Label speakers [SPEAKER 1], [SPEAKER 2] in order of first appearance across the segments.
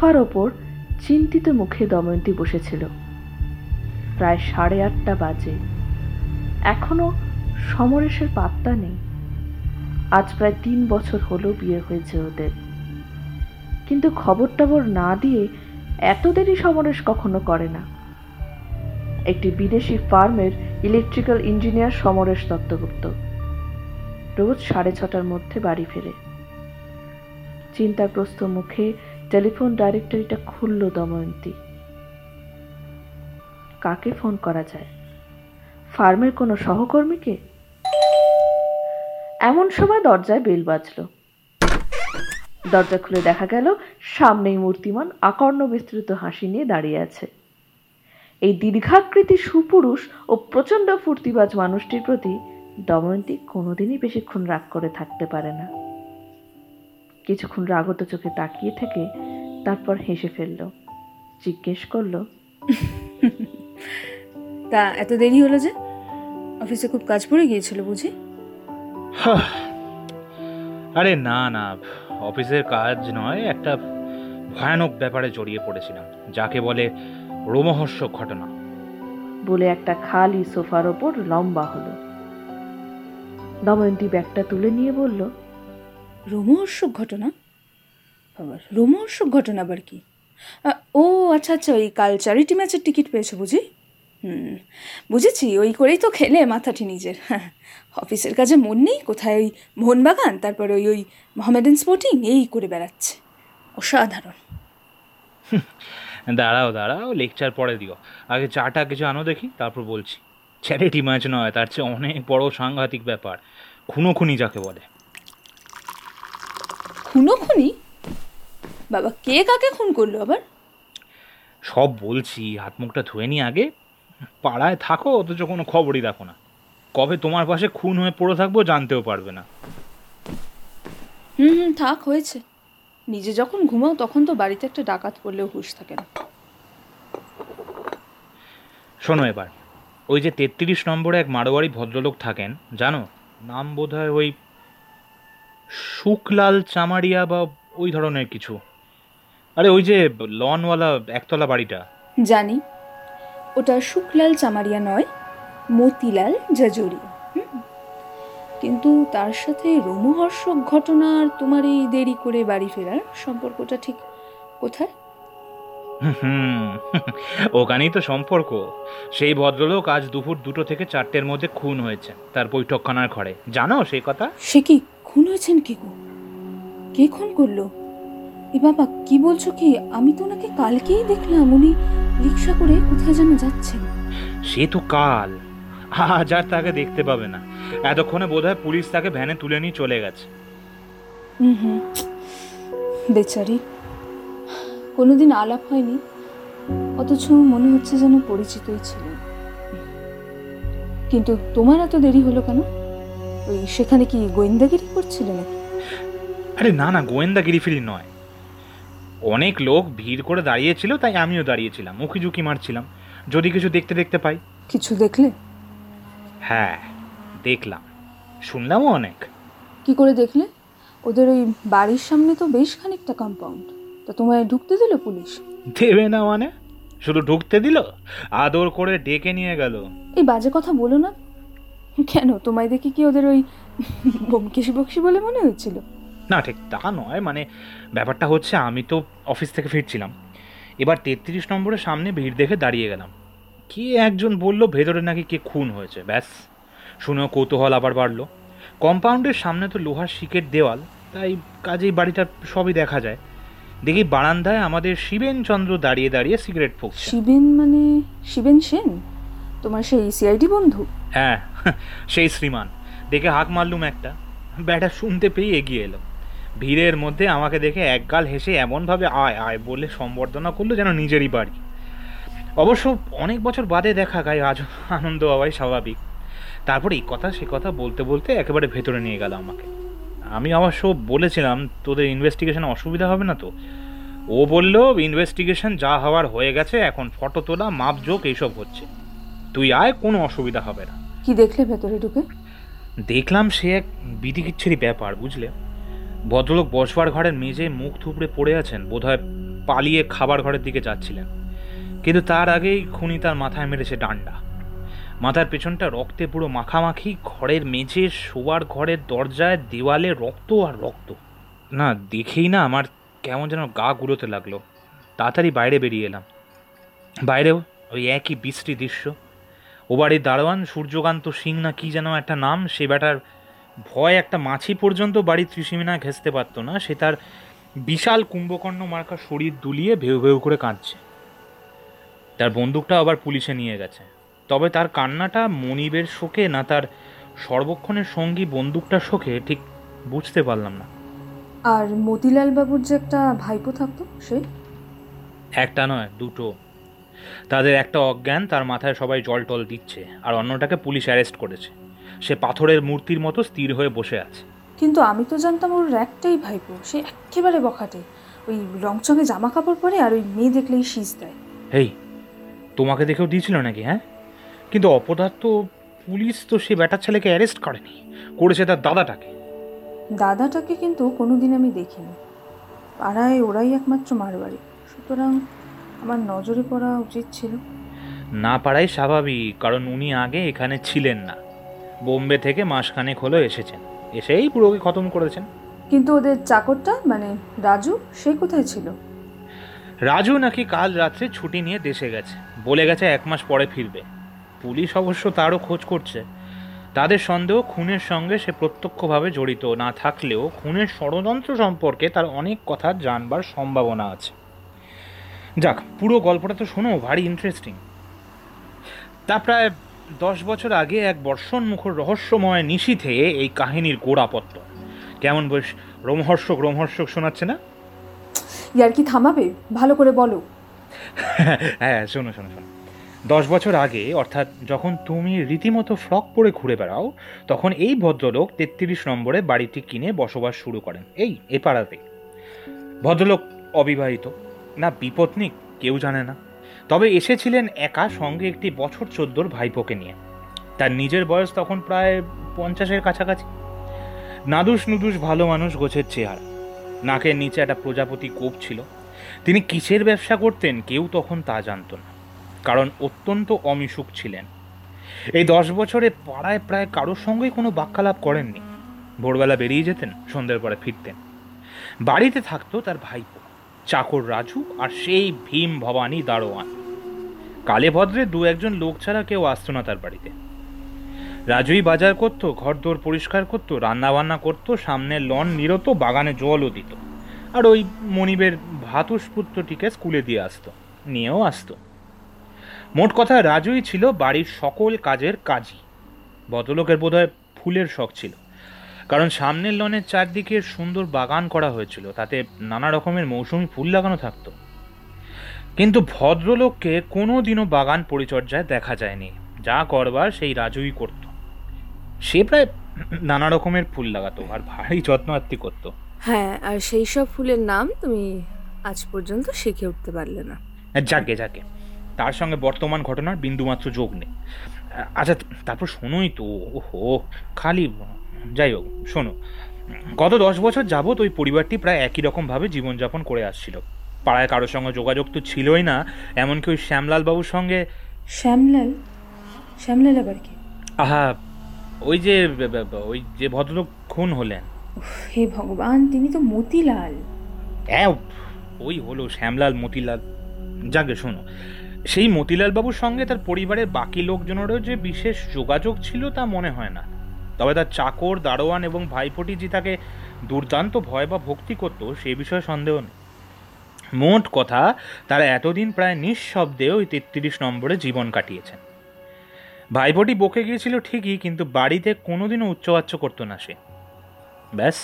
[SPEAKER 1] সোফার ওপর চিন্তিত মুখে দময়ন্তী বসেছিল। প্রায় সাড়ে আটটা বাজে। এখনও সমরেশের পাত্তা নেই। আজ প্রায় তিন বছর হলো বিয়ে হয়েছে ওদের। কিন্তু খবর টবর না দিয়ে এত দেরি সমরেশ কখনো করে না। একটি বিদেশি ফার্মের ইলেকট্রিক্যাল ইঞ্জিনিয়ার সমরেশ দত্তগুপ্ত। রোজ সাড়ে ছটার মধ্যে বাড়ি ফেরে। চিন্তাগ্রস্ত মুখে টেলিফোন ডাইরেক্টরিটা খুলল দময়ন্তী। কাকে ফোন করা যায়? ফার্মের কোনো সহকর্মীকে? এমন সময় দরজায় বেল বাজলো। দরজা খুলে দেখা গেল, সামনেই মূর্তিমান আকর্ণ বিস্তৃত হাসি নিয়ে দাঁড়িয়ে আছে। এই দীর্ঘাকৃতি সুপুরুষ ও প্রচণ্ড ফুর্তিবাজ মানুষটির প্রতি দময়ন্তী কোনোদিনই বেশিক্ষণ রাগ করে থাকতে পারে না। কিছুক্ষণ রাগত চোখে তাকিয়ে থেকে তারপর হেসে ফেলল। জিজ্ঞেস করল
[SPEAKER 2] তা এত দেরি হলো যে? অফিসে খুব কাজ পড়ে গিয়েছিল বুঝি।
[SPEAKER 3] আরে না না অফিসের কাজ নয় একটা ভয়ানক ব্যাপারে জড়িয়ে পড়েছিলাম যাকে বলে রোমহর্ষক ঘটনা।
[SPEAKER 1] বলে একটা খালি সোফার ওপর লম্বা হলো। দময়ন্তী ব্যাগটা তুলে নিয়ে বলল
[SPEAKER 2] রোমহর্ষক ঘটনা? আবার রোমহর্ষক ঘটনা আবার কি? ও আচ্ছা আচ্ছা ওই কাল চ্যারিটি ম্যাচের টিকিট পেয়েছ বুঝি? হুম, বুঝেছি, ওই করেই তো খেলে মাথাটি নিজের। অফিসের কাজে মন নেই, কোথায় ওই মোহনবাগান, তারপরে ওই ওই মোহামেডান স্পোর্টিং এই করে বেড়াচ্ছে। অসাধারণ।
[SPEAKER 3] দাঁড়াও দাঁড়াও লেকচার পরে দিও। আগে চাটা কিছু আনো দেখি, তারপর বলছি। চ্যারিটি ম্যাচ নয়, তার চেয়ে অনেক বড় সাংঘাতিক ব্যাপার। খুনো খুনি যাকে বলে।
[SPEAKER 2] খুনো খুনি বাবা কে কাকে খুন করল আবার?
[SPEAKER 3] সব বলছি হাত মুখটা ধুয়ে নি আগে। পাড়ায় থাকো অথচ কোনো খবরই দেখো না। কবে তোমার পাশে খুন হয়ে পড়ে থাকব জানতেও পারবে না।
[SPEAKER 2] হুম হুম থাক হয়েছে। নিজে যখন ঘুমাও তখন তো বাড়িতে একটা ডাকাত পড়লেও হুঁশ থাকে না।
[SPEAKER 3] শোনো এবার। ওই যে তেত্রিশ নম্বরে এক মারোয়ারি ভদ্রলোক থাকেন জানো? নাম বোধ হয় ওই শুকলাল, চামারিয়া বা ওই ধরনের কিছু? আরে ওই যে লনওয়ালা একতলা বাড়িটা।
[SPEAKER 2] জানি। ওটা শুকলাল, চামারিয়া নয়, মতিলাল, জাজুরি। কিন্তু তার সাথে রোমহর্ষক ঘটনার তোমার এই দেরি করে বাড়ি ফেরার সম্পর্কটা ঠিক কোথায়?
[SPEAKER 3] হুম ওখানেই তো সম্পর্ক। সেই ভদ্রলোক আজ দুপুর দুটো থেকে চারটের মধ্যে খুন হয়েছে তার বৈঠকখানার ঘরে। জানো সেই কথা?
[SPEAKER 2] সে কি খুন হয়েছেন কে গো? কে খুন করল? এ বাবা কি বলছো কি? আমি তো ওনাকে কালকেই দেখলাম উনি রিক্সা করে কোথায় যেন যাচ্ছেন।
[SPEAKER 3] সে তো কাল। আজ আর তাকে দেখতে পাবে না। এতক্ষণে বোধহয় পুলিশ তাকে ভ্যানে তুলে নিয়ে চলে গেছে।
[SPEAKER 2] হুম হুম। বেচারি। কোনোদিন আলাপ হয়নি অথচ মনে হচ্ছে যেন পরিচিতই ছিল কিন্তু তোমার এত দেরি হলো কেন? ওই সেখানে কি গোয়েন্দাগিরি করছিলে নাকি?
[SPEAKER 3] আরে না না গোয়েন্দাগিরি ফিরি নয়। অনেক লোক ভিড় করে দাঁড়িয়েছিল তাই আমিও দাঁড়িয়েছিলাম উকি ঝুঁকি মারছিলাম। যদি কিছু দেখতে দেখতে পাই।
[SPEAKER 2] কিছু দেখলে?
[SPEAKER 3] হ্যাঁ দেখলাম। শুনলামও অনেক।
[SPEAKER 2] কি করে দেখলে? ওদের ওই বাড়ির সামনে তো বেশ খানিকটা কম্পাউন্ড তা তোমায় ঢুকতে দিল পুলিশ?
[SPEAKER 3] দেবে না মানে? শুধু ঢুকতে দিল? আদর করে ডেকে নিয়ে গেল।
[SPEAKER 2] এই বাজে কথা বলো না। কেন তোমায় দেখে কি ওদের ওই বমকেশি বকশি বলে মনে হয়েছিল?
[SPEAKER 3] না ঠিক তা নয়। মানে ব্যাপারটা হচ্ছে আমি তো অফিস থেকে ফিরছিলাম। এবার তেত্রিশ নম্বরের সামনে ভিড় দেখে দাঁড়িয়ে গেলাম। কে একজন বলল ভেতরে নাকি কে খুন হয়েছে? ব্যাস শুনেও কৌতূহল আবার বাড়লো। কম্পাউন্ডের সামনে তো লোহার শিকের দেওয়াল তাই কাজেই বাড়িটা সবই দেখা যায়। দেখি বারান্দায় আমাদের শিবেন চন্দ্র দাঁড়িয়ে দাঁড়িয়ে সিগারেট ফুঁকছে।
[SPEAKER 2] শিবেন মানে শিবেন সেন? তোমার সেই সিআইডি বন্ধু?
[SPEAKER 3] হ্যাঁ সেই শ্রীমান। দেখে হাঁক মারলুম একটা। ব্যাটা শুনতে পেয়ে এগিয়ে এলো। ভিড়ের মধ্যে আমাকে দেখে একগাল হেসে এমনভাবে আয় আয় বলে সম্বর্ধনা করল যেন নিজেরই বাড়ি। অবশ্য অনেক বছর বাদে দেখা গায়ে আজ আনন্দ হওয়াই স্বাভাবিক। তারপর এই কথা সে কথা বলতে বলতে একেবারে ভেতরে নিয়ে গেল আমাকে। আমি অবশ্য বলেছিলাম তোদের ইনভেস্টিগেশনে অসুবিধা হবে না তো? ও বলল ইনভেস্টিগেশন যা হওয়ার হয়ে গেছে এখন ফটো তোলা মাপজোক এইসব হচ্ছে। তুই আয় কোনো অসুবিধা হবে না।
[SPEAKER 2] কি দেখলে ভেতরে ঢুকে?
[SPEAKER 3] দেখলাম সে এক বিধিকিচ্ছেরই ব্যাপার বুঝলে? ভদ্রলোক বসবার ঘরের মেঝে মুখ থুপড়ে পড়ে আছেন বোধহয় পালিয়ে খাবার ঘরের দিকে যাচ্ছিলেন। কিন্তু তার আগেই খুনি তার মাথায় মেরেছে ডান্ডা। মাথার পেছনটা রক্তে পুরো মাখামাখি, ঘরের মেঝে শোবার ঘরের দরজায়, দেওয়ালে রক্ত আর রক্ত। না, দেখেই না আমার কেমন যেন গা গুলোতে লাগল। তাড়াতাড়ি বাইরে বেরিয়ে এলাম। বাইরেও ওই একই বৃষ্টি দৃশ্য। ও বাড়ির দারোয়ান, সূর্যকান্ত সিং না কি যেন একটা নাম, সে বেটার ভয় একটা মাছি পর্যন্ত বাড়ির ত্রিসীমিনা ঘেঁচতে পারতো না। সে তার বিশাল কুম্ভকর্ণ মার্কা শরীর দুলিয়ে ভেউ ভেউ করে কাঁদছে। তার বন্দুকটা আবার পুলিশে নিয়ে গেছে। তবে তার কান্নাটা মনিবের শোকে না তার সর্বক্ষণের সঙ্গী বন্দুকটা শোকে ঠিক বুঝতে পারলাম না।
[SPEAKER 2] আর মতিলাল বাবুর যে একটা ভাইপো থাকতো সে
[SPEAKER 3] একটা নয় দুটো। তাদের একটা অজ্ঞান তার মাথায় সবাই জল টল দিচ্ছে আর অন্যটাকে পুলিশ অ্যারেস্ট করেছে। সে পাথরের মূর্তির মতো স্থির হয়ে বসে আছে।
[SPEAKER 2] কিন্তু আমি তো জানতাম ওর একটাই ভাইপো সে একেবারে বখাটে। ওই রংচঙে জামা কাপড় পরে আর ওই মেয়ে দেখলেই শীষ দেয়।
[SPEAKER 3] হেই তোমাকে দেখেও দিয়েছিল নাকি হ্যাঁ? কিন্তু অপদার্থ পুলিশ তো সে ব্যাটার ছেলেকে অ্যারেস্ট করেনি করেছে তার দাদাটাকে।
[SPEAKER 2] দাদাটাকে কিন্তু কোনোদিন আমি দেখিনি। পাড়ায় ওরাই একমাত্র মারবাড়ি সুতরাং আমার নজরে পড়া উচিত ছিল।
[SPEAKER 3] না পারাই স্বাভাবিক কারণ উনি আগে এখানে ছিলেন না। বোম্বে থেকে মাসখানেক হলো এসেছেন। এসেই পুরোকে খতম করেছেন।
[SPEAKER 2] কিন্তু ওদের চাকরটা মানে রাজু সে কোথায় ছিল?
[SPEAKER 3] রাজু নাকি কাল রাত্রে ছুটি নিয়ে দেশে গেছে। বলে গেছে এক মাস পরে ফিরবে। পুলিশ অবশ্য তারও খোঁজ করছে। তাদের সন্দেহ খুনের সঙ্গে সে প্রত্যক্ষভাবে জড়িত। না থাকলেও খুনের ষড়যন্ত্র সম্পর্কে তার অনেক কথা জানবার সম্ভাবনা আছে। যাক পুরো গল্পটা তো শোনো ভারী ইন্টারেস্টিং তা প্রায় দশ বছর আগে এক বর্ষণমুখর রহস্যময় নিশীথে এই কাহিনীর গোড়াপত্র। কেমন বেশ রোমহর্ষক রোমহর্ষক শোনাচ্ছে না?
[SPEAKER 2] ইয়ার কি থামাবে? ভালো করে বলো।
[SPEAKER 3] হ্যাঁ শোনো শোনো শোনো। দশ বছর আগে, অর্থাৎ যখন তুমি রীতিমতো ফ্রক পরে ঘুরে বেড়াও, তখন এই ভদ্রলোক তেত্রিশ নম্বরে বাড়িটি কিনে বসবাস শুরু করেন, এই এ পাড়াতে। ভদ্রলোক অবিবাহিত, না বিপত্নিক কেউ জানে না। তবে এসেছিলেন একা সঙ্গে একটি বছর চোদ্দোর ভাইপোকে নিয়ে। তার নিজের বয়স তখন প্রায় পঞ্চাশের কাছাকাছি। নাদুস নুদুস ভালো মানুষ গোছের চেহারা। নাকের নিচে একটা প্রজাপতি কোপ ছিল। তিনি কিসের ব্যবসা করতেন, কেউ তখন তা জানত না। কারণ অত্যন্ত অমিশুক ছিলেন। এই দশ বছরে পাড়ায় প্রায় কারোর সঙ্গেই কোনো বাক্যালাপ করেননি। ভোরবেলা বেরিয়ে যেতেন, সন্ধ্যের পরে ফিরতেন। বাড়িতে থাকতো তার ভাইপো, চাকর রাজু আর সেই ভীম ভবানী দারোয়ান। কালে ভদ্রে দু একজন লোক ছাড়া কেউ আসতো না তার বাড়িতে। রাজুই বাজার করতো, ঘরদোর পরিষ্কার করতো রান্না বান্না করতো সামনে লন নিরত, বাগানে জলও দিত। আর ওই মনিবের ভাতুষ পুত্রটিকে স্কুলে দিয়ে আসতো, নিয়েও আসতো। মোট কথা রাজুই ছিল বাড়ির সকল কাজের কাজই ভদ্রলোকের বোধহয় ফুলের শখ ছিল। কারণ সামনের লনের চারদিকে সুন্দর বাগান করা হয়েছিল তাতে নানা রকমের মৌসুমি ফুল লাগানো থাকতো। কিন্তু ভদ্রলোককে কোনো দিনও বাগান পরিচর্যায় দেখা যায়নি। যা করবার সেই রাজুই করত। সে প্রায় নানা রকমের ফুল লাগাতো আর ভারী যত্ন আত্মি করতো।
[SPEAKER 4] হ্যাঁ আর সেই সব ফুলের নাম তুমি আজ পর্যন্ত শিখে উঠতে পারলে না।
[SPEAKER 3] যাকে যাকে। তার সঙ্গে বর্তমান ঘটনার বিন্দুমাত্র যোগ নেই। আচ্ছা তারপর শোনোই তো ওহো খালি যাই হোক শোনো। গত দশ বছর যাবৎ ওই পরিবারটি প্রায় একই রকমভাবে জীবনযাপন করে আসছিল। পাড়ায় কারোর সঙ্গে যোগাযোগ তো ছিলই না এমনকি ওই শ্যামলাল বাবুর সঙ্গে
[SPEAKER 2] শ্যামলাল? শ্যামলাল আবার কি?
[SPEAKER 3] আহা ওই যে ওই যে ভদ্রলোক খুন হলেন।
[SPEAKER 2] হে ভগবান তিনি তো মতিলাল।
[SPEAKER 3] হ্যাঁ ওই হলো শ্যামলাল মতিলাল। যাকে শোনো। সেই মতিলাল বাবুর সঙ্গে তার পরিবারের বাকি লোকজনেরও যে বিশেষ যোগাযোগ ছিল তা মনে হয় না। তবে তার চাকর, দারোয়ান এবং ভাইপোটি যে তাকে দুর্দান্ত ভয় বা ভক্তি করতো, সে বিষয়ে সন্দেহ নেই। মোট কথা, তারা এতদিন প্রায় নিঃশব্দে ওই তেত্রিশ নম্বরে জীবন কাটিয়েছেন। ভাইপোটি বকে গিয়েছিল ঠিকই, কিন্তু বাড়িতে কোনোদিনও উচ্চবাচ্য করতো না সে। ব্যাস।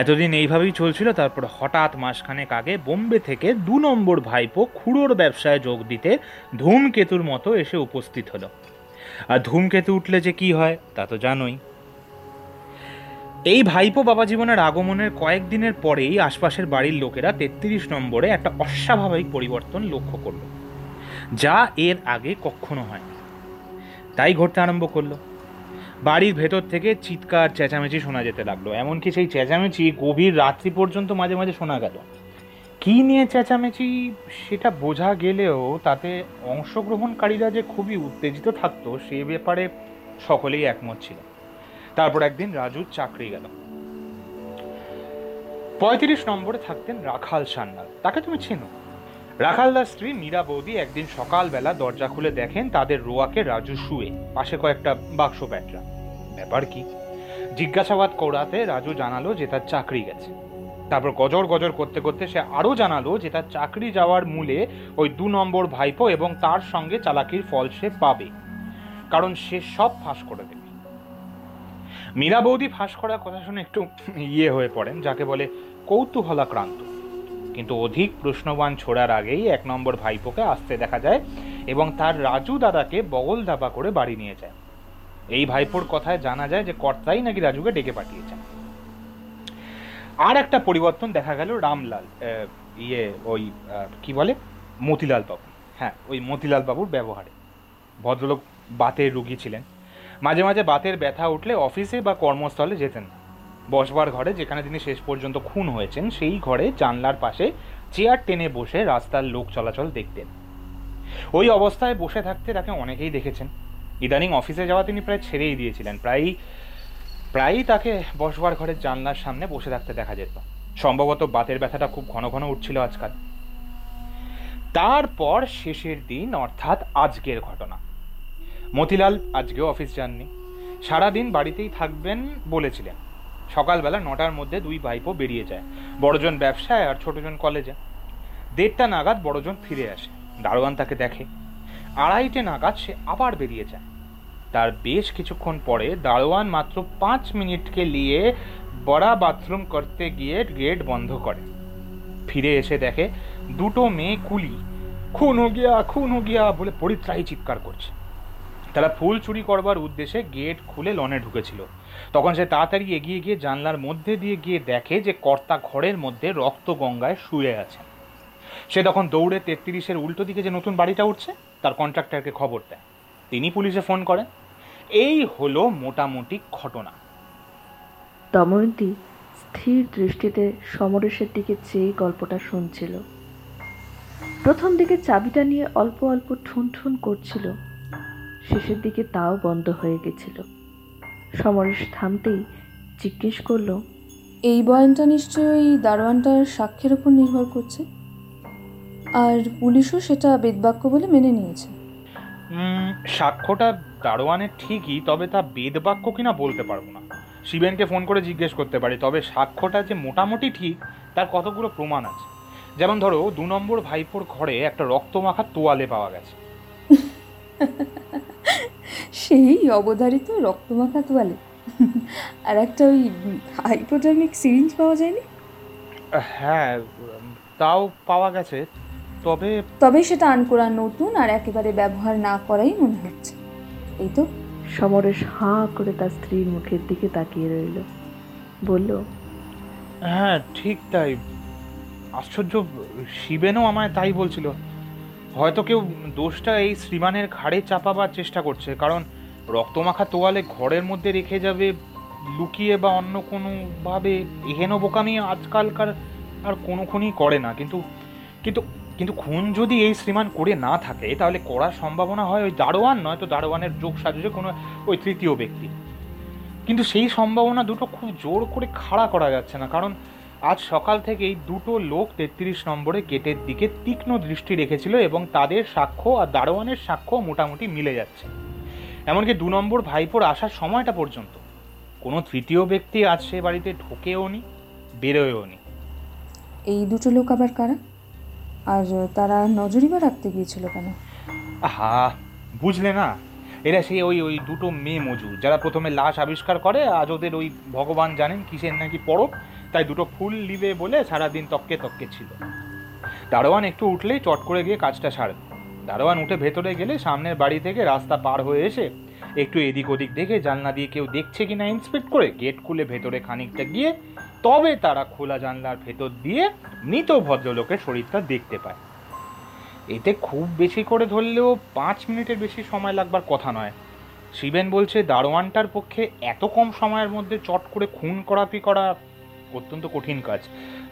[SPEAKER 3] এতদিন এইভাবেই চলছিল, তারপর হঠাৎ মাসখানেক আগে বোম্বে থেকে দু নম্বর ভাইপো খুড়োর ব্যবসায় যোগ দিতে ধূমকেতুর মতো এসে উপস্থিত হলো। আর ধূমকেতু উঠলে যে কি হয়, তা তো জানোই। এই ভাইপো বাবা জীবনের আগমনের কয়েকদিনের পরেই আশপাশের বাড়ির লোকেরা তেত্রিশ নম্বরে একটা অস্বাভাবিক পরিবর্তন লক্ষ্য করল, যা এর আগে কখনো হয়নি। তাই ঘটতে আরম্ভ করল। বাড়ির ভেতর থেকে চিৎকার, চেঁচামেচি শোনা যেতে লাগল। এমনকি সেই চেঁচামেচি গভীর রাত্রি পর্যন্ত মাঝে মাঝে শোনা গেল। কী নিয়ে চেঁচামেচি সেটা বোঝা গেলেও তাতে অংশগ্রহণকারীরা যে খুবই উত্তেজিত থাকতো, সে ব্যাপারে সকলেই একমত ছিল। তারপর একদিন রাজুর চাকরি গেল। পঁয়ত্রিশ নম্বরে থাকতেন রাখাল সান্যাল। তাকে তুমি চেনো? রাখালদার স্ত্রী মীরা বৌদি একদিন সকালবেলা দরজা খুলে দেখেন তাদের রোয়াকে রাজু শুয়ে, পাশে কয়েকটা বাক্স প্যাটরা ব্যাপার কি? জিজ্ঞাসাবাদ করাতে রাজু জানালো যে তার চাকরি গেছে। তারপর গজর গজর করতে করতে সে আরও জানালো যে তার চাকরি যাওয়ার মূলে ওই দু নম্বর ভাইপো এবং তার সঙ্গে চালাকির ফল সে পাবে। কারণ সে সব ফাঁস করে দেবে। মীরা বৌদি ফাঁস করার কথা শুনে একটু ইয়ে হয়ে পড়েন, যাকে বলে কৌতূহলাক্রান্ত। কিন্তু অধিক প্রশ্নবান ছোড়ার আগেই এক নম্বর ভাইপোকে আসতে দেখা যায় এবং তার রাজু দাদাকে বগল দাবা করে বাড়ি নিয়ে যায়। এই ভাইপোর কথায় জানা যায় যে কর্তাই নাকি রাজুকে ডেকে পাঠিয়েছেন। আর একটা পরিবর্তন দেখা গেল রামলাল ইয়ে ওই কি বলে? মতিলাল বাবু। হ্যাঁ ওই মতিলাল বাবুর ব্যবহারে। ভদ্রলোক বাতের রুগী ছিলেন। মাঝে মাঝে বাতের ব্যথা উঠলে অফিসে বা কর্মস্থলে যেতেন না। বসবার ঘরে, যেখানে তিনি শেষ পর্যন্ত খুন হয়েছেন, সেই ঘরে জানলার পাশে চেয়ার টেনে বসে রাস্তার লোক চলাচল দেখতেন। ওই অবস্থায় বসে থাকতে তাকে অনেকেই দেখেছেন। ইদানিং অফিসে যাওয়া তিনি প্রায় ছেড়েই দিয়েছিলেন। প্রায়ই প্রায়ই তাকে বসবার ঘরের জানলার সামনে বসে থাকতে দেখা যেত। সম্ভবত বাতের ব্যথাটা খুব ঘন ঘন উঠছিল আজকাল। তারপর শেষের দিন, অর্থাৎ আজকের ঘটনা। মতিলাল আজকেও অফিস যাননি। সারাদিন বাড়িতেই থাকবেন বলেছিলেন। সকালবেলা নটার মধ্যে দুই ভাইপো বেরিয়ে যায়। বড়জন ব্যবসায় আর ছোটজন কলেজে। দেড়টা নাগাদ বড়জন ফিরে আসে। দারোয়ান তাকে দেখে। আড়াইটে নাগাদ সে আবার বেরিয়ে যায়। তার বেশ কিছুক্ষণ পরে দারোয়ান মাত্র পাঁচ মিনিটকে নিয়ে বড়া বাথরুম করতে গিয়ে গেট বন্ধ করে। ফিরে এসে দেখে দুটো মেয়ে কুলি, খুন হো গিয়া, খুন হো গিয়া বলে পরিত্রাহী চিৎকার করছে। তারা ফুল চুরি করবার উদ্দেশ্যে গেট খুলে লনে ঢুকেছিল। তখন সে তাড়াতাড়ি এগিয়ে গিয়ে জানলার মধ্যে দিয়ে গিয়ে দেখে যে কর্তা ঘরের মধ্যে রক্ত গঙ্গায় শুয়ে আছে সে তখন দৌড়ে তেত্রিশের উল্টো দিকে যে নতুন বাড়িটা উঠছে, তার কন্ট্রাক্টরকে খবর দেয়। তিনি পুলিশে ফোন করেন। এই হলো মোটামুটি ঘটনা।
[SPEAKER 1] দময়ন্তী স্থির দৃষ্টিতে সমরেশের দিকে চেয়ে গল্পটা শুনছিল। প্রথম দিকে চাবিটা নিয়ে অল্প অল্প ঠুন ঠুন করছিল। শেষের দিকে তাও বন্ধ হয়ে গেছিল। সমরেশ থামতেই জিজ্ঞেস করল
[SPEAKER 2] এই বয়ানটা নিশ্চয়ই দারোয়ানটার সাক্ষ্যের উপর নির্ভর করছে? আর পুলিশও সেটা বেদবাক্য বলে মেনে নিয়েছে?
[SPEAKER 3] সাক্ষ্যটা দারোয়ানের ঠিকই তবে তা বেদবাক্য কিনা বলতে পারব না। শিবেনকে ফোন করে জিজ্ঞেস করতে পারি তবে সাক্ষ্যটা যে মোটামুটি ঠিক তার কতগুলো প্রমাণ আছে? যেমন ধরো দু নম্বর ভাইপোর ঘরে একটা রক্তমাখা তোয়ালে পাওয়া গেছে।
[SPEAKER 2] সেই অবধারিত রক্তমাখা তোয়ালে আর একটা ওই হাইপোডার্মিক সিরিঞ্জ পাওয়া যায়নি?
[SPEAKER 3] হ্যাঁ তাও পাওয়া গেছে। তবে
[SPEAKER 2] তবে সেটা আনকোরা নতুন আর একেবারে ব্যবহার না করাই মনে হচ্ছে। এই তো।
[SPEAKER 1] সমরেশ হাঁ করে তার স্ত্রীর মুখের দিকে তাকিয়ে রইল। বলল
[SPEAKER 3] হ্যাঁ ঠিক তাই। আশ্চর্য শিবেনও আমায় তাই বলছিল। হয়তো কেউ দোষটা এই শ্রীমানের ঘাড়ে চাপাবার চেষ্টা করছে, কারণ রক্তমাখা তোয়ালে ঘরের মধ্যে রেখে যাবে, লুকিয়ে বা অন্য কোনোভাবে এহেন বোকামি আজকালকার আর কোনো খুনই করে না। কিন্তু কিন্তু কিন্তু খুন যদি এই শ্রীমান করে না থাকে, তাহলে করার সম্ভাবনা হয় ওই দারোয়ান নয় তো দারোয়ানের যোগ সাজুজে কোনো ওই তৃতীয় ব্যক্তি। কিন্তু সেই সম্ভাবনা দুটো খুব জোর করে খাড়া করা যাচ্ছে না, কারণ আজ সকাল থেকেই দুটো লোক তেত্রিশ নম্বরে গেটের দিকে তীক্ষ্ণ দৃষ্টি রেখেছিল এবং তাদের সাক্ষ্য আর দারোয়ানের সাক্ষ্য মোটামুটি মিলে যাচ্ছে। এমনকি দু নম্বর ভাইপোর আসার সময়টা পর্যন্ত। কোনো তৃতীয় ব্যক্তি আজ সে বাড়িতে ঢোকেও নি বেরোয়ও নি।
[SPEAKER 2] এই দুটো লোক আবার কারা? আর তারা নজরই বা রাখতে গিয়েছিল কেন?
[SPEAKER 3] আহা বুঝলে না। এরা সেই ওই ওই দুটো মেয়ে মজুর যারা প্রথমে লাশ আবিষ্কার করে আজ ওদের ওই ভগবান জানেন কিসের নাকি পরব তাই দুটো ফুল নিবে বলে সারাদিন তককে তককে ছিল। দারোয়ান একটু উঠলেই চট করে গিয়ে কাজটা সারে। দারোয়ান উঠে ভেতরে গেলে সামনের বাড়ি থেকে রাস্তা পার হয়ে এসে একটু এদিক ওদিক দেখে জানলা দিয়ে কেউ দেখছে কিনা ইন্সপেক্ট করে গেট খুলে ভেতরে খানিকটা গিয়ে তবে তারা খোলা জানলার ভেতর দিয়ে মৃত ভদ্রলোকের শরীরটা দেখতে পায়। এতে খুব বেশি করে ধরলেও পাঁচ মিনিটের বেশি সময় লাগবার কথা নয়। শিবেন বলছে, দারোয়ানটার পক্ষে এত কম সময়ের মধ্যে চট করে খুন করাপি করা অত্যন্ত কঠিন কাজ।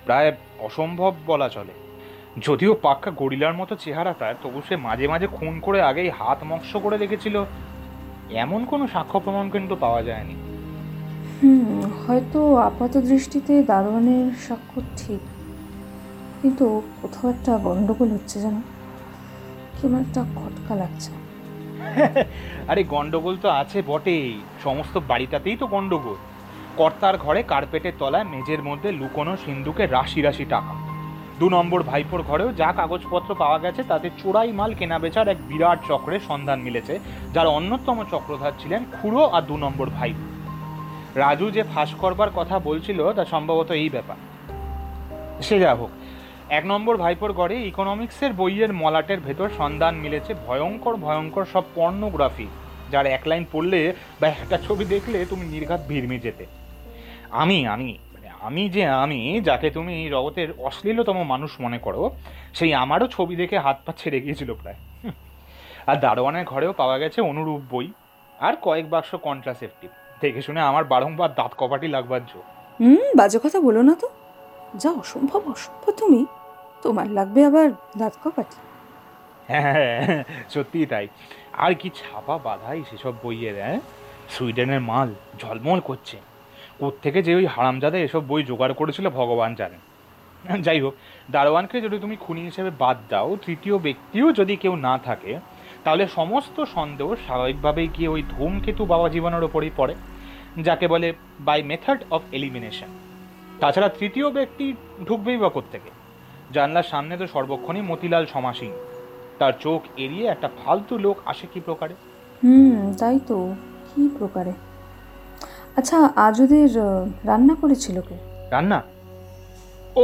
[SPEAKER 3] প্রায় অসম্ভব বলা চলে। যদিও পাক্কা গরিলার মতো চেহারা তার তবু সে মাঝে মাঝে খুন করে আগেই হাত মক্স করে রেখেছিল এমন কোনো সাক্ষ্য প্রমাণ কিন্তু পাওয়া যায়নি।
[SPEAKER 2] হয়তো আপাত দৃষ্টিতে দারোয়ানের সাক্ষ্য ঠিক। কিন্তু কোথাও একটা গন্ডগোল হচ্ছে যেন। কেমন একটা খটকা লাগছে।
[SPEAKER 3] আরে গন্ডগোল তো আছে বটেই। সমস্ত বাড়িটাতেই তো গন্ডগোল। কর্তার ঘরে কার্পেটের তলায় মেঝের মধ্যে লুকোনো সিন্ধুকে রাশি রাশি টাকা। দু নম্বর ভাইপোর ঘরেও যা কাগজপত্র পাওয়া গেছে, তাতে চোরাই মাল কেনা বেচার এক বিরাট চক্রের সন্ধান মিলেছে, যার অন্যতম চক্রধার ছিলেন খুড়ো আর দু নম্বর ভাই রাজু যে ফাঁস করবার কথা বলছিল, তা সম্ভবত এই ব্যাপার। সে যা হোক, এক নম্বর ভাইপোর ঘরে ইকোনমিক্সের বইয়ের মলাটের ভেতর সন্ধান মিলেছে ভয়ঙ্কর ভয়ঙ্কর সব পর্নোগ্রাফি, যার এক লাইন পড়লে বা একটা ছবি দেখলে তুমি নির্ঘাত ভিড়মি যেতে আমি আমি মানে আমি যে আমি যাকে তুমি এই জগতের অশ্লীলতম মানুষ মনে করো সেই আমারও ছবি দেখে হাত পা ছেড়ে গিয়েছিল প্রায়। আর দারোয়ানের ঘরেও পাওয়া গেছে অনুরূপ বই আর কয়েক বাক্স কন্ট্রাসেপটিভ দেখে শুনে আমার বারংবার দাঁত কপাটি লাগবার জো।
[SPEAKER 2] হুম বাজে কথা বলো না তো। যা অসম্ভব অসম্ভব তুমি। তোমার লাগবে আবার দাঁত কপাটি।
[SPEAKER 3] হ্যাঁ সত্যিই তাই। আর কি ছাপা বাধাই সেসব বইয়ের হ্যাঁ? সুইডেনের মাল ঝলমল করছে। থেকে যে ওই হারামজাদা এসব বই জোগাড় করেছিল ভগবান জানেন। যাই হোক, দারোয়ানকে যদি তুমি খুনি হিসেবে বাদ দাও, তৃতীয় ব্যক্তিও যদি কেউ না থাকে, তাহলে সমস্ত সন্দেহ স্বাভাবিকভাবেই গিয়ে ওই ধূমকেতু বাবা জীবনের ওপরেই পড়ে, যাকে বলে বাই মেথড অফ এলিমিনেশন তাছাড়া তৃতীয় ব্যক্তি ঢুকবেই বা থেকে জানলার সামনে তো সর্বক্ষণই মতিলাল সমাসীন। তার চোখ এড়িয়ে একটা ফালতু লোক আসে কি প্রকারে?
[SPEAKER 2] হুম, তাই তো। কি প্রকারে? আচ্ছা আজ ওদের রান্না করেছিল কে?
[SPEAKER 3] রান্না? ও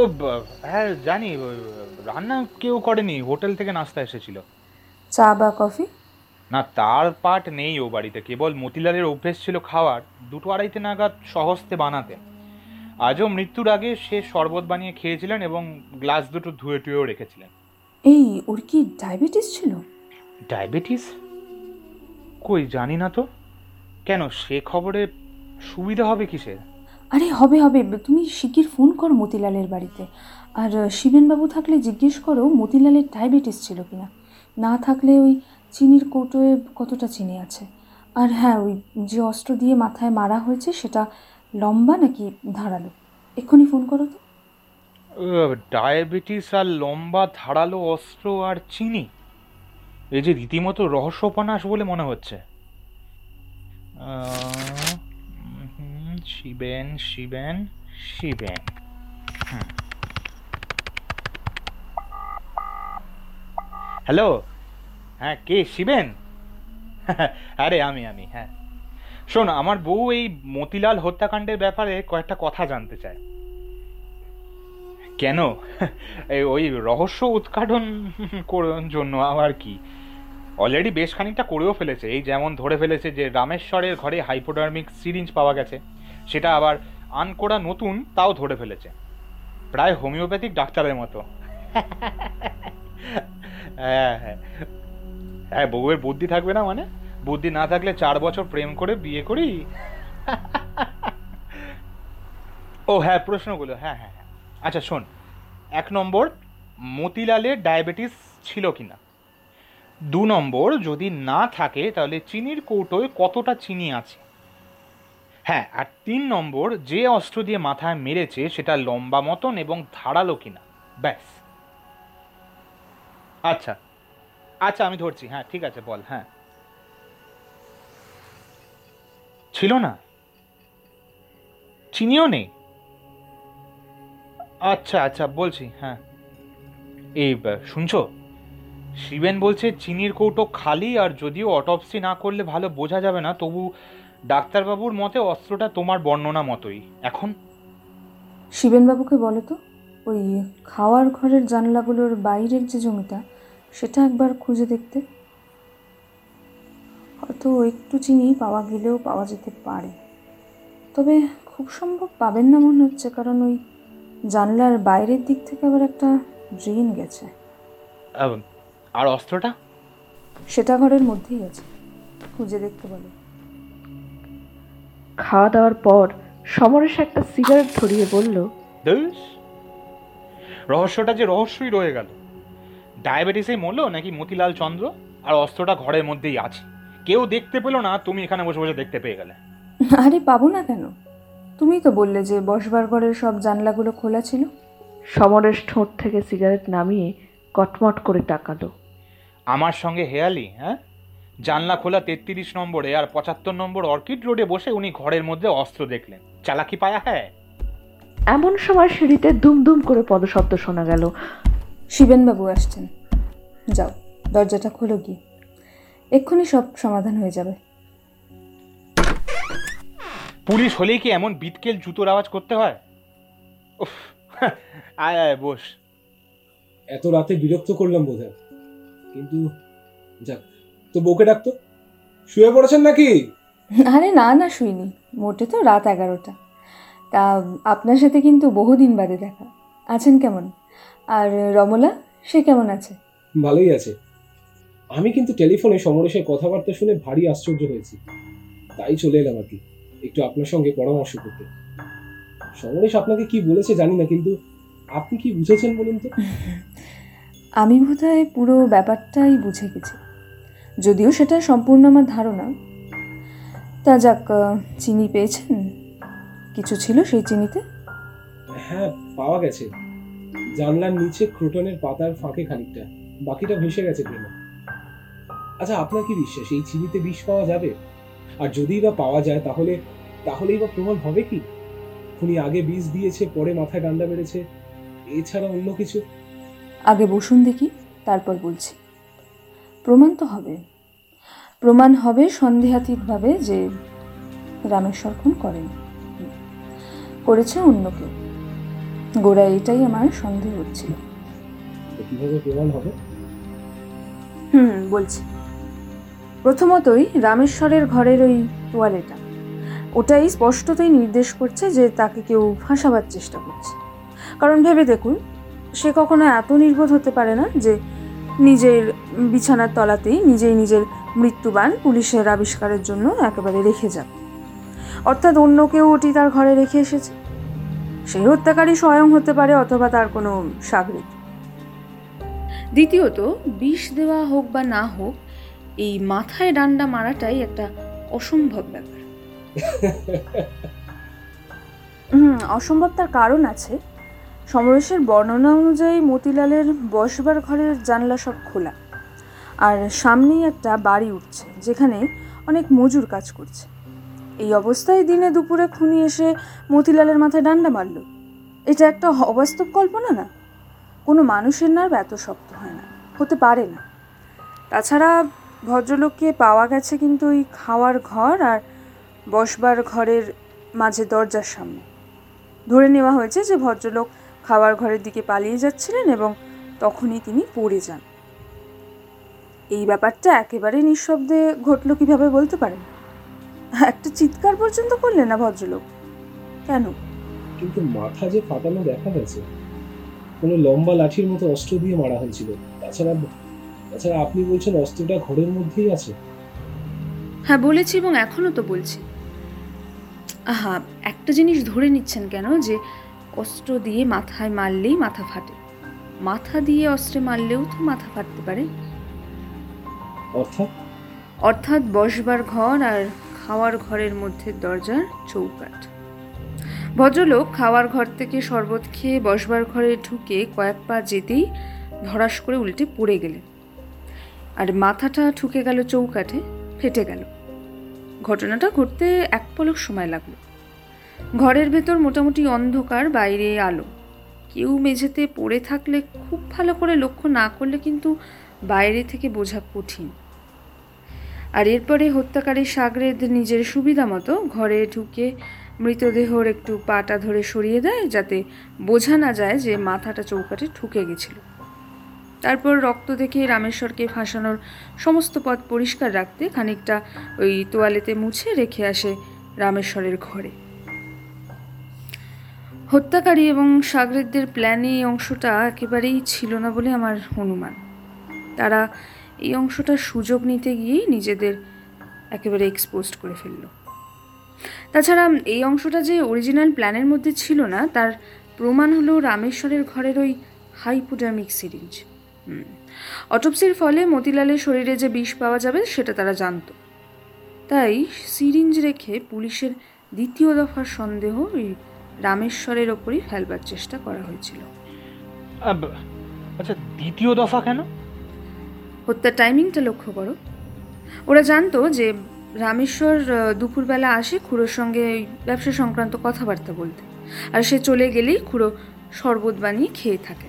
[SPEAKER 3] হ্যাঁ জানি রান্না কেউ করেনি হোটেল থেকে নাস্তা এসেছিল।
[SPEAKER 2] চা বা কফি?
[SPEAKER 3] না তার পাট নেই ও বাড়িতে কেবল মতিলালের অভ্যেস ছিল খাওয়ার দুটো আড়াইতে নাগাদ সহস্তে বানাতে। আজও মৃত্যুর আগে সে শরবত বানিয়ে খেয়েছিলেন এবং গ্লাস দুটো ধুয়ে টুয়েও রেখেছিলেন।
[SPEAKER 2] এই ওর কি ডায়াবেটিস ছিল?
[SPEAKER 3] ডায়াবেটিস? কই জানি না তো। কেন সে খবরে সুবিধা হবে কিসের?
[SPEAKER 2] আরে হবে হবে। তুমি শিগগির ফোন করো মতিলালের বাড়িতে। আর শিবেনবাবু থাকলে জিজ্ঞেস করো মতিলালের ডায়াবেটিস ছিল কিনা। না থাকলে ওই চিনির কৌটোয় কতটা চিনি আছে? আর হ্যাঁ ওই যে অস্ত্র দিয়ে মাথায় মারা হয়েছে সেটা লম্বা নাকি ধারালো? এক্ষুনি ফোন করো তো।
[SPEAKER 3] ডায়াবেটিস আর লম্বা ধারালো অস্ত্র আর চিনি? এই যে রীতিমতো রহস্যোপন্যাস বলে মনে হচ্ছে। শিবেন শিবেন শিবেন। হ্যালো? হ্যাঁ কে? শিবেন? আরে, আমি আমি হ্যাঁ। শোন, আমার বউ এই মতিলাল হত্যাকাণ্ডের ব্যাপারে কয়েকটা কথা জানতে চায়। কেন? ওই রহস্য উদ্ঘাটন করার জন্য আবার কি? অলরেডি বেশ খানিকটা করেও ফেলেছে। এই যেমন ধরে ফেলেছে যে রামেশ্বরের ঘরে হাইপোডার্মিক সিরিঞ্জ পাওয়া গেছে। সেটা আবার আনকোড়া নতুন তাও ধরে ফেলেছে। প্রায় হোমিওপ্যাথিক ডাক্তারের মতো। হ্যাঁ হ্যাঁ। হ্যাঁ বউয়ের বুদ্ধি থাকবে না মানে? বুদ্ধি না থাকলে চার বছর প্রেম করে বিয়ে করি? ও হ্যাঁ প্রশ্নগুলো হ্যাঁ হ্যাঁ হ্যাঁ। আচ্ছা শোন। এক নম্বর, মতিলালের ডায়াবেটিস ছিল কি না দু নম্বর, যদি না থাকে, তাহলে চিনির কৌটোয় কতটা চিনি আছে? হ্যাঁ আর তিন নম্বর, যে অস্ত্র দিয়ে মাথায় মেরেছে সেটা লম্বা মতন এবং ধারালো কিনা। ব্যাস। আচ্ছা। আচ্ছা আমি ধরছি। হ্যাঁ ঠিক আছে, বল। হ্যাঁ। ছিল না? চিনিও নেই? আচ্ছা আচ্ছা বলছি। হ্যাঁ। এই শুনছো? শিবেন বলছে, চিনির কৌটো খালি, আর যদিও অটপসি না করলে ভালো বোঝা যাবে না, তবু ডাক্তারবাবুর মতে অস্ত্রটা তোমার বর্ণনা মতোই। এখন?
[SPEAKER 2] শিবেনবাবুকে বলো তো ওই খাওয়ার ঘরের জানলাগুলোর বাইরের যে জমিটা সেটা একবার খুঁজে দেখতে। হয়তো একটু চিনি পাওয়া গেলেও পাওয়া যেতে পারে। তবে খুব সম্ভব পাবেন না মনে হচ্ছে কারণ ওই জানলার বাইরের দিক থেকে আবার একটা ড্রেন গেছে।
[SPEAKER 3] আর অস্ত্রটা?
[SPEAKER 2] সেটা ঘরের মধ্যেই আছে। খুঁজে দেখতে বলো।
[SPEAKER 1] খাওয়া দাওয়ার পর সমরেশ একটা সিগারেট ধরিয়ে বলল
[SPEAKER 3] ধুস রহস্যটা যে রহস্যই রয়ে গেল। ডায়াবেটিসে মরলো নাকি মতিলাল চন্দ্র? আর অস্ত্রটা ঘরের মধ্যেই আছে। কেউ দেখতে পেল না তুমি এখানে বসে বসে দেখতে পেয়ে গেলে।
[SPEAKER 2] আরে পাবো না কেন? তুমিই তো বললে যে বসবার ঘরের সব জানলাগুলো খোলা ছিল।
[SPEAKER 1] সমরেশ ঠোঁট থেকে সিগারেট নামিয়ে কটমট করে তাকালো।
[SPEAKER 3] আমার সঙ্গে হেয়ালি হ্যাঁ? জানলা খোলা তেত্রিশ নম্বরে আর পঁচাত্তর নম্বর অর্কিড রোডে বসে উনি ঘরের মধ্যে অস্ত্র দেখলেন। চালাকি পায়া হ্যাঁ
[SPEAKER 1] এমন সময় সিঁড়িতে দুম দুম করে পদশব্দ শোনা গেল।
[SPEAKER 2] শিবেনবাবু আসছেন। যাও দরজাটা খোলো গিয়ে। এক্ষুনি সব সমাধান হয়ে যাবে।
[SPEAKER 3] পুলিশ হলেই কি এমন বিটকেল জুতোর আওয়াজ করতে হয়? উফ আয় আয় বস।
[SPEAKER 5] এত রাতে বিরক্ত করলাম বোধ কিন্তু যাক তো বউকে ডাকতো? শুয়ে পড়েছেন নাকি?
[SPEAKER 2] আরে না না শুইনি। মোটে তো রাত এগারোটা। তা আপনার সাথে কিন্তু বহুদিন বাদে দেখা। আছেন কেমন? আর রমলা সে কেমন আছে?
[SPEAKER 5] ভালোই আছে। আমি কিন্তু টেলিফোনে সমরেশের কথাবার্তা শুনে ভারী আশ্চর্য হয়েছি। তাই চলে এলাম আর কি একটু আপনার সঙ্গে পরামর্শ করতে। সমরেশ আপনাকে কি বলেছে জানি না কিন্তু আপনি কি বুঝেছেন বলুন তো?
[SPEAKER 2] আমি বোধহয় পুরো ব্যাপারটাই বুঝে গেছি। যদিও সেটা সম্পূর্ণ আমার ধারণা। তা যাক চিনি পেয়েছেন? কিছু ছিল সেই চিনিতে?
[SPEAKER 5] হ্যাঁ পাওয়া গেছে। জানলার নিচে ক্রোটনের পাতার ফাঁকে খানিকটা। বাকিটা ভেসে গেছে প্রেমে। আচ্ছা আপনার কি বিশ্বাস এই চিনিতে বিষ পাওয়া যাবে? আর যদিই বা পাওয়া যায় তাহলে তাহলেই বা প্রমাণ হবে কি? খুনি আগে বিষ দিয়েছে পরে মাথায় ডান্ডা বেড়েছে এছাড়া অন্য কিছু?
[SPEAKER 2] আগে বসুন দেখি তারপর বলছি। প্রমাণ তো হবে। প্রমাণ হবে সন্দেহাতীতভাবে যে রামেশ্বর খুন করেন। করেছে অন্য কেউ। গোড়া এটাই আমার সন্দেহ হচ্ছিল।
[SPEAKER 5] তো কীভাবে প্রমাণ হবে?
[SPEAKER 2] হুম বলছি। প্রথমতই রামেশ্বরের ঘরের ওই তোয়ালেটা ওটাই স্পষ্টতই নির্দেশ করছে যে তাকে কেউ ফাঁসাবার চেষ্টা করছে। কারণ ভেবে দেখুন সে কখনো এত নির্বোধ হতে পারে না যে নিজের বিছানার তলাতেই নিজেই নিজের মৃত্যুবান পুলিশের আবিষ্কারের জন্য একেবারে রেখে যাবে অর্থাৎ অন্য কেউ ওটি তার ঘরে রেখে এসেছে। সেই হত্যাকারী স্বয়ং হতে পারে অথবা তার কোনো সাগরিক। দ্বিতীয়ত বিষ দেওয়া হোক বা না হোক এই মাথায় ডান্ডা মারাটাই একটা অসম্ভব ব্যাপার। হুম অসম্ভব তার কারণ আছে। সমরেশের বর্ণনা অনুযায়ী মতিলালের বসবার ঘরের জানলা সব খোলা। আর সামনেই একটা বাড়ি উঠছে, যেখানে অনেক মজুর কাজ করছে। এই অবস্থায় দিনে দুপুরে খুনি এসে মতিলালের মাথায় ডান্ডা মারল। এটা একটা অবাস্তব কল্পনা না? কোনো মানুষের নার্ভ এত শক্ত হয় না, হতে পারে না। তাছাড়া ভদ্রলোককে পাওয়া গেছে কিন্তু ওই খাওয়ার ঘর আর বসবার ঘরের মাঝে দরজার সামনে। ধরে নেওয়া হয়েছে যে ভদ্রলোক খাওয়ার ঘরের দিকে পালিয়ে যাচ্ছিলেন এবং তখনই তিনি পড়ে যান। এই ব্যাপারটা একেবারে নিঃশব্দে ঘটলো কীভাবে বলতে পারেন? একটা চিৎকার পর্যন্ত করলেন না ভদ্রলোক? কেন?
[SPEAKER 5] কিন্তু মাথা যে ফাটানো দেখা গেছে। কোনো লম্বা লাঠির মতো অস্ত্র দিয়ে মারা হয়েছিল। তাছাড়া তাছাড়া আপনি বলছেন অস্ত্রটা ঘরের মধ্যেই আছে।
[SPEAKER 2] হ্যাঁ বলেছি এবং এখনও তো বলছি। আহা একটা জিনিস ধরে নিচ্ছেন কেন? যে অস্ত্র দিয়ে মাথায় মারলেই মাথা ফাটে। মাথা দিয়ে অস্ত্রে মারলেও তো মাথা ফাটতে পারে।
[SPEAKER 5] অর্থাৎ?
[SPEAKER 2] অর্থাৎ বসবার ঘর আর খাওয়ার ঘরের মধ্যে দরজার চৌকাঠ। ভদ্রলোক খাওয়ার ঘর থেকে শরবত খেয়ে বসবার ঘরে ঢুকে কয়েক পা যেতেই ধরাস করে উল্টে পড়ে গেলেন। আর মাথাটা ঠুকে গেল চৌকাঠে ফেটে গেল। ঘটনাটা ঘটতে এক পলক সময় লাগল। ঘরের ভেতর মোটামুটি অন্ধকার, বাইরে আলো। কেউ মেঝেতে পড়ে থাকলে খুব ভালো করে লক্ষ্য না করলে কিন্তু বাইরে থেকে বোঝা কঠিন। আর এরপরে হত্যাকারী সাগরেদ নিজের সুবিধা মতো ঘরে ঢুকে মৃতদেহর একটু পাটা ধরে সরিয়ে দেয়, যাতে বোঝা না যায় যে মাথাটা চৌকাঠে ঠুকে গেছিল। তারপর রক্ত দেখে রামেশ্বরকে ফাঁসানোর সমস্ত পথ পরিষ্কার রাখতে খানিকটা ওই তোয়ালেতে মুছে রেখে আসে রামেশ্বরের ঘরে। হত্যাকারী এবং সাগরেদদের প্ল্যানে এই অংশটা একেবারেই ছিল না বলে আমার অনুমান। তারা এই অংশটার সুযোগ নিতে গিয়েই নিজেদের একেবারে এক্সপোজ করে ফেলল। তাছাড়া এই অংশটা যে অরিজিনাল প্ল্যানের মধ্যে ছিল না, তার প্রমাণ হলো রামেশ্বরের ঘরের ওই হাইপোডার্মিক সিরিঞ্জ অটোপসির ফলে মতিলালের শরীরে যে বিষ পাওয়া যাবে সেটা তারা জানতো। তাই সিরিঞ্জ রেখে পুলিশের দ্বিতীয় দফার সন্দেহ ওই রামেশ্বরের ওপরই ফেলবার চেষ্টা করা হয়েছিল।
[SPEAKER 3] আচ্ছা দ্বিতীয় দফা কেন?
[SPEAKER 2] হত্যার টাইমিংটা লক্ষ্য করো। ওরা জানতো যে রামেশ্বর দুপুরবেলা আসে খুড়োর সঙ্গে ব্যবসা সংক্রান্ত কথাবার্তা বলতে। আর সে চলে গেলেই খুড়ো শরবত বানিয়ে খেয়ে থাকে।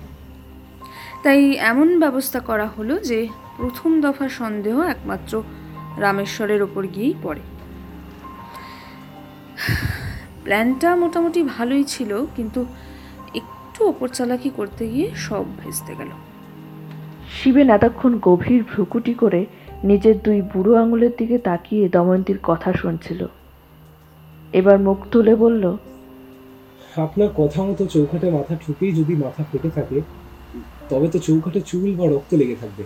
[SPEAKER 2] তাই এমন ব্যবস্থা করা হলো যে প্রথম দফার সন্দেহ একমাত্র রামেশ্বরের ওপর গিয়েই পড়ে। প্ল্যানটা মোটামুটি ভালোই ছিল কিন্তু একটু ওপর চালাকি করতে গিয়ে সব ভেস্তে গেল।
[SPEAKER 1] শিবেন এতক্ষণ গভীর ভ্রুকুটি করে নিজের দুই বুড়ো আঙুলের দিকে তাকিয়ে দময়ন্তীর কথা শুনছিল। এবার মুখ তুলে বলল
[SPEAKER 5] আপনার কথা মতো চৌখাটে মাথা ঠুকেই যদি মাথা ফেটে থাকে তবে তো চৌখাটে চুল বা রক্ত লেগে থাকবে।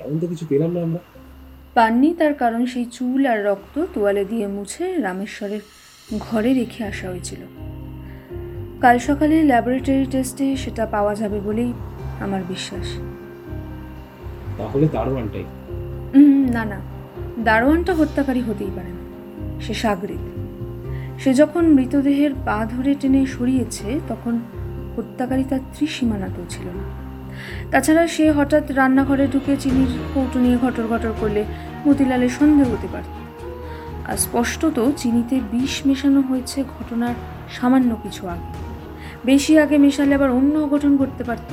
[SPEAKER 5] এমন তো কিছু পেলাম না আমরা।
[SPEAKER 2] পাননি তার কারণ সেই চুল আর রক্ত তোয়ালে দিয়ে মুছে রামেশ্বরের ঘরে রেখে আসা হয়েছিল। কাল সকালে ল্যাবরেটরি টেস্টে সেটা পাওয়া যাবে বলেই আমার বিশ্বাস।
[SPEAKER 5] তাহলে দারোয়ানটাই?
[SPEAKER 2] না না। দারোয়ানটা হত্যাকারী হতেই পারে না। সে সাগরিক। সে যখন মৃতদেহের পা ধরে টেনে সরিয়েছে তখন হত্যাকারী তার ত্রিসীমানাতেও ছিল না। তাছাড়া সে হঠাৎ রান্নাঘরে ঢুকে চিনির কৌটো নিয়ে ঘটর ঘটর করলে মতিলালের সন্দেহ হতে পারত। আর স্পষ্টত চিনিতে বিষ মেশানো হয়েছে ঘটনার সামান্য কিছু আগে। বেশি আগে মেশালে আবার অন্য অঘটন ঘটতে পারত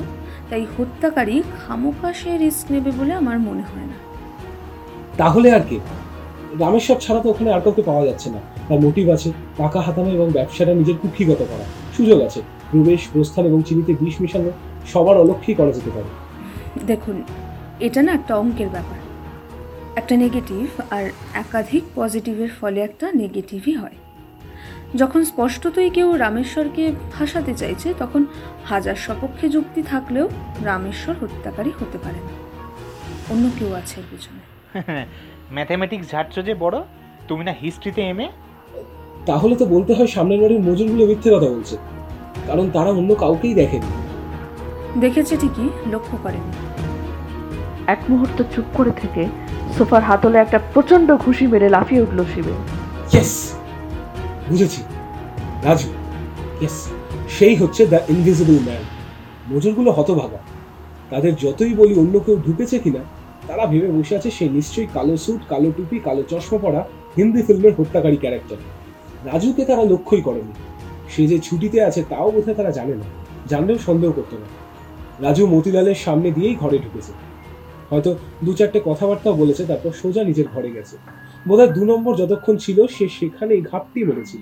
[SPEAKER 2] তাই হত্যাকারী খামোখা সে রিস্ক নেবে বলে আমার মনে হয় না।
[SPEAKER 5] তাহলে আর কে? রামেশ্বর ছাড়া তো ওখানে আর কাউকে পাওয়া যাচ্ছে না। তার মোটিভ আছে টাকা হাতানো এবং ব্যবসাটা নিজের কুক্ষিগত করা সুযোগ আছে। প্রবেশ প্রস্থান এবং চিনিতে বিষ মেশানো সবার অলক্ষেই করা যেতে পারে।
[SPEAKER 2] দেখুন এটা না একটা অঙ্কের ব্যাপার। একটা নেগেটিভ আর একাধিক পজিটিভের ফলে একটা নেগেটিভই হয়। যখন স্পষ্টতই কেউ রামেশ্বরকে ফাঁসাতে চাইছে তখন হাজার সপক্ষে যুক্তি থাকলেও রামেশ্বর হত্যাকারী হতে পারে না। অন্য কেউ আছে এর পিছনে।
[SPEAKER 3] ম্যাথামেটিক্স ঝাড়ছো যে বড়? তুমি না হিস্ট্রিতে এমএ
[SPEAKER 5] তাহলে তো বলতে হয় সামনের বাড়ির মজুরগুলো মিথ্যে কথা বলছে। কারণ তারা অন্য কাউকেই দেখেনি।
[SPEAKER 2] দেখেছে ঠিকই লক্ষ্য করেনি।
[SPEAKER 1] এক মুহূর্ত চুপ করে থেকে সোফার হাতলে একটা প্রচণ্ড ঘুষি মেরে লাফিয়ে উঠল শিবে।
[SPEAKER 5] ইয়েস বুঝেছি। রাজু ইয়েস সেই হচ্ছে দ্য ইনভিজিবল ম্যান মজুরগুলো হতভাগা। তাদের যতই বলি অন্য কেউ ঢুকেছে কিনা, তারা ভেবে বসে আছে সে নিশ্চয়ই কালো স্যুট কালো টুপি, কালো চশমা পরা হিন্দি ফিল্মের হত্যাকারী ক্যারেক্টার রাজুকে তারা লক্ষ্যই করেনি। সে যে ছুটিতে আছে তাও বোধহয় তারা জানে না। জানলেও সন্দেহ করতে না। রাজু মতিলালের সামনে দিয়েই ঘরে ঢুকেছে। হয়তো দু চারটে কথাবার্তাও বলেছে তারপর সোজা নিজের ঘরে গেছে। বোধহয় দু নম্বর যতক্ষণ ছিল সে সেখানেই ঘাপটি মেরেছিল।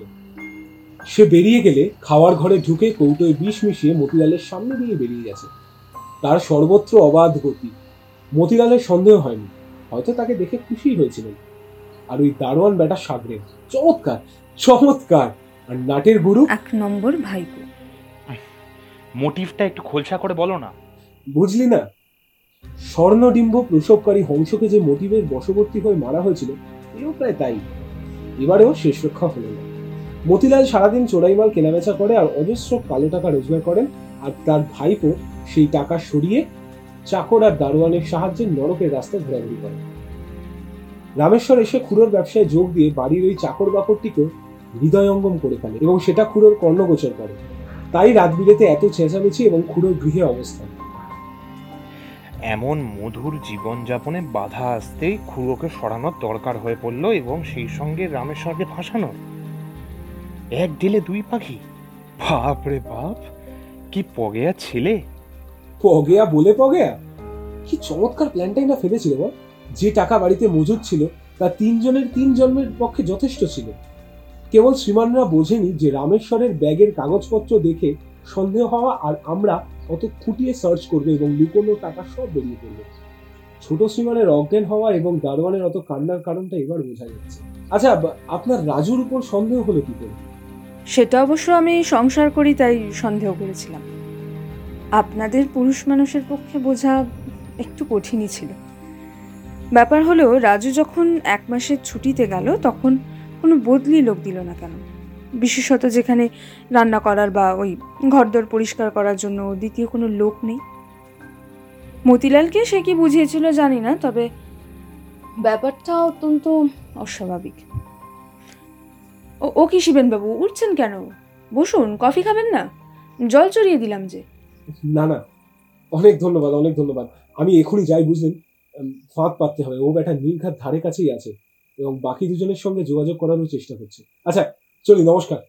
[SPEAKER 5] সে বেরিয়ে গেলে খাওয়ার ঘরে ঢুকে কৌটোয় বিষ মিশিয়ে মতিলালের সামনে দিয়ে বেরিয়ে গেছে। তার সর্বত্র অবাধ গতি। মতিলালের সন্দেহ হয়নি হয়তো তাকে দেখে খুশি হয়েছিলেন আর ওই দারোয়ান বেটা সাগরের চমৎকার চমৎকার! আর নাটের গুরু
[SPEAKER 2] এক নম্বর ভাইপো।
[SPEAKER 3] মোটিভটা একটু খোলসা করে বলো না।
[SPEAKER 5] বুঝলি না? স্বর্ণডিম্ব প্রসবকারী হংসকে যে মোটিভের বশবর্তী হয়ে মারা হয়েছিল, এও প্রায় তাই। এবারেও শেষ রক্ষা হলো না। মতিলাল সারাদিন চোরাইমাল কেনাবেচা করে আর অজস্র কালো টাকা রোজগার করেন আর তার ভাইপো সেই টাকা সরিয়ে চাকর আর দারোয়ানের সাহায্যে নরকের রাস্তায় ঘোরাঘুরি করে রামেশ্বর এসে খুড়োর ব্যবসায় যোগ দিয়ে বাড়ির ওই চাকর বাকরটিকেও হৃদয়ঙ্গম করে ফেলে এবং সেটা খুড়োর কর্ণগোচর করে। তাই রাত বিরেতে এত চেঁচামেচি এবং খুড়োর গৃহে অবস্থান।
[SPEAKER 3] এমন মধুর জীবনযাপনে বাধা আসতেই খুড়োকে সরানোর দরকার হয়ে পড়ল এবং সেই সঙ্গে রামেশ্বরকে ফাঁসানোর এক ঢিলে দুই পাখি। বাপ রে বাপ, কি পগেয়া ছেলে।
[SPEAKER 5] পগেয়া বলে পগেয়া? কি চমৎকার প্ল্যানটাই না ফেলেছিল বল। যে টাকা বাড়িতে মজুদ ছিল, তা তিনজনের তিন জন্মের পক্ষে যথেষ্ট ছিল। কেবল শ্রীমানরা বোঝেনি যে রামেশ্বরের ব্যাগের কাগজপত্র দেখে সন্দেহ হওয়া আর আমরা অত খুঁটিয়ে সার্চ করবে এবং লুকোনো টাকা সব বেরিয়ে পড়বে। ছোট শ্রীমানের অজ্ঞান হওয়া এবং দারোয়ানের অত কান্নার কারণটা এবার বোঝা যাচ্ছে। আচ্ছা আপনার রাজুর উপর সন্দেহ হলো কি করে?
[SPEAKER 2] সেটা অবশ্য আমি সংসার করি, তাই সন্দেহ করেছিলাম। আপনাদের পুরুষ মানুষের পক্ষে বোঝা একটু কঠিনই ছিল। ব্যাপার হলো, রাজু যখন এক মাসের ছুটিতে গেল, তখন কোনো বদলি লোক দিল না কেন? বিশেষত যেখানে রান্না করার বা ওই ঘরদোর পরিষ্কার করার জন্য দ্বিতীয় কোনো লোক নেই। মতিলালকে সে কি বুঝিয়েছিল জানি না, তবে ব্যাপারটা অত্যন্ত অস্বাভাবিক। ও কি শিবেনবাবু? উঠছেন কেন? বসুন, কফি খাবেন না? জল চড়িয়ে দিলাম যে।
[SPEAKER 5] না না। অনেক ধন্যবাদ অনেক ধন্যবাদ। আমি এখনই যাই, বুঝলেন? ফাঁক পাততে হবে। ও ব্যাটা নির্ঘাত ধারে কাছেই আছে এবং বাকি দুজনের সঙ্গে যোগাযোগ করারও চেষ্টা করছে। আচ্ছা চলি নমস্কার।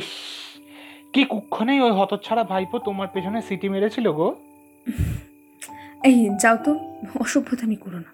[SPEAKER 3] ইস কি কুক্ষণেই ওই হতচ্ছাড়া ভাইপো তোমার পেছনে সিটি মেরেছিল গো?
[SPEAKER 2] এই যাও তো অসভ্যতামি করো না।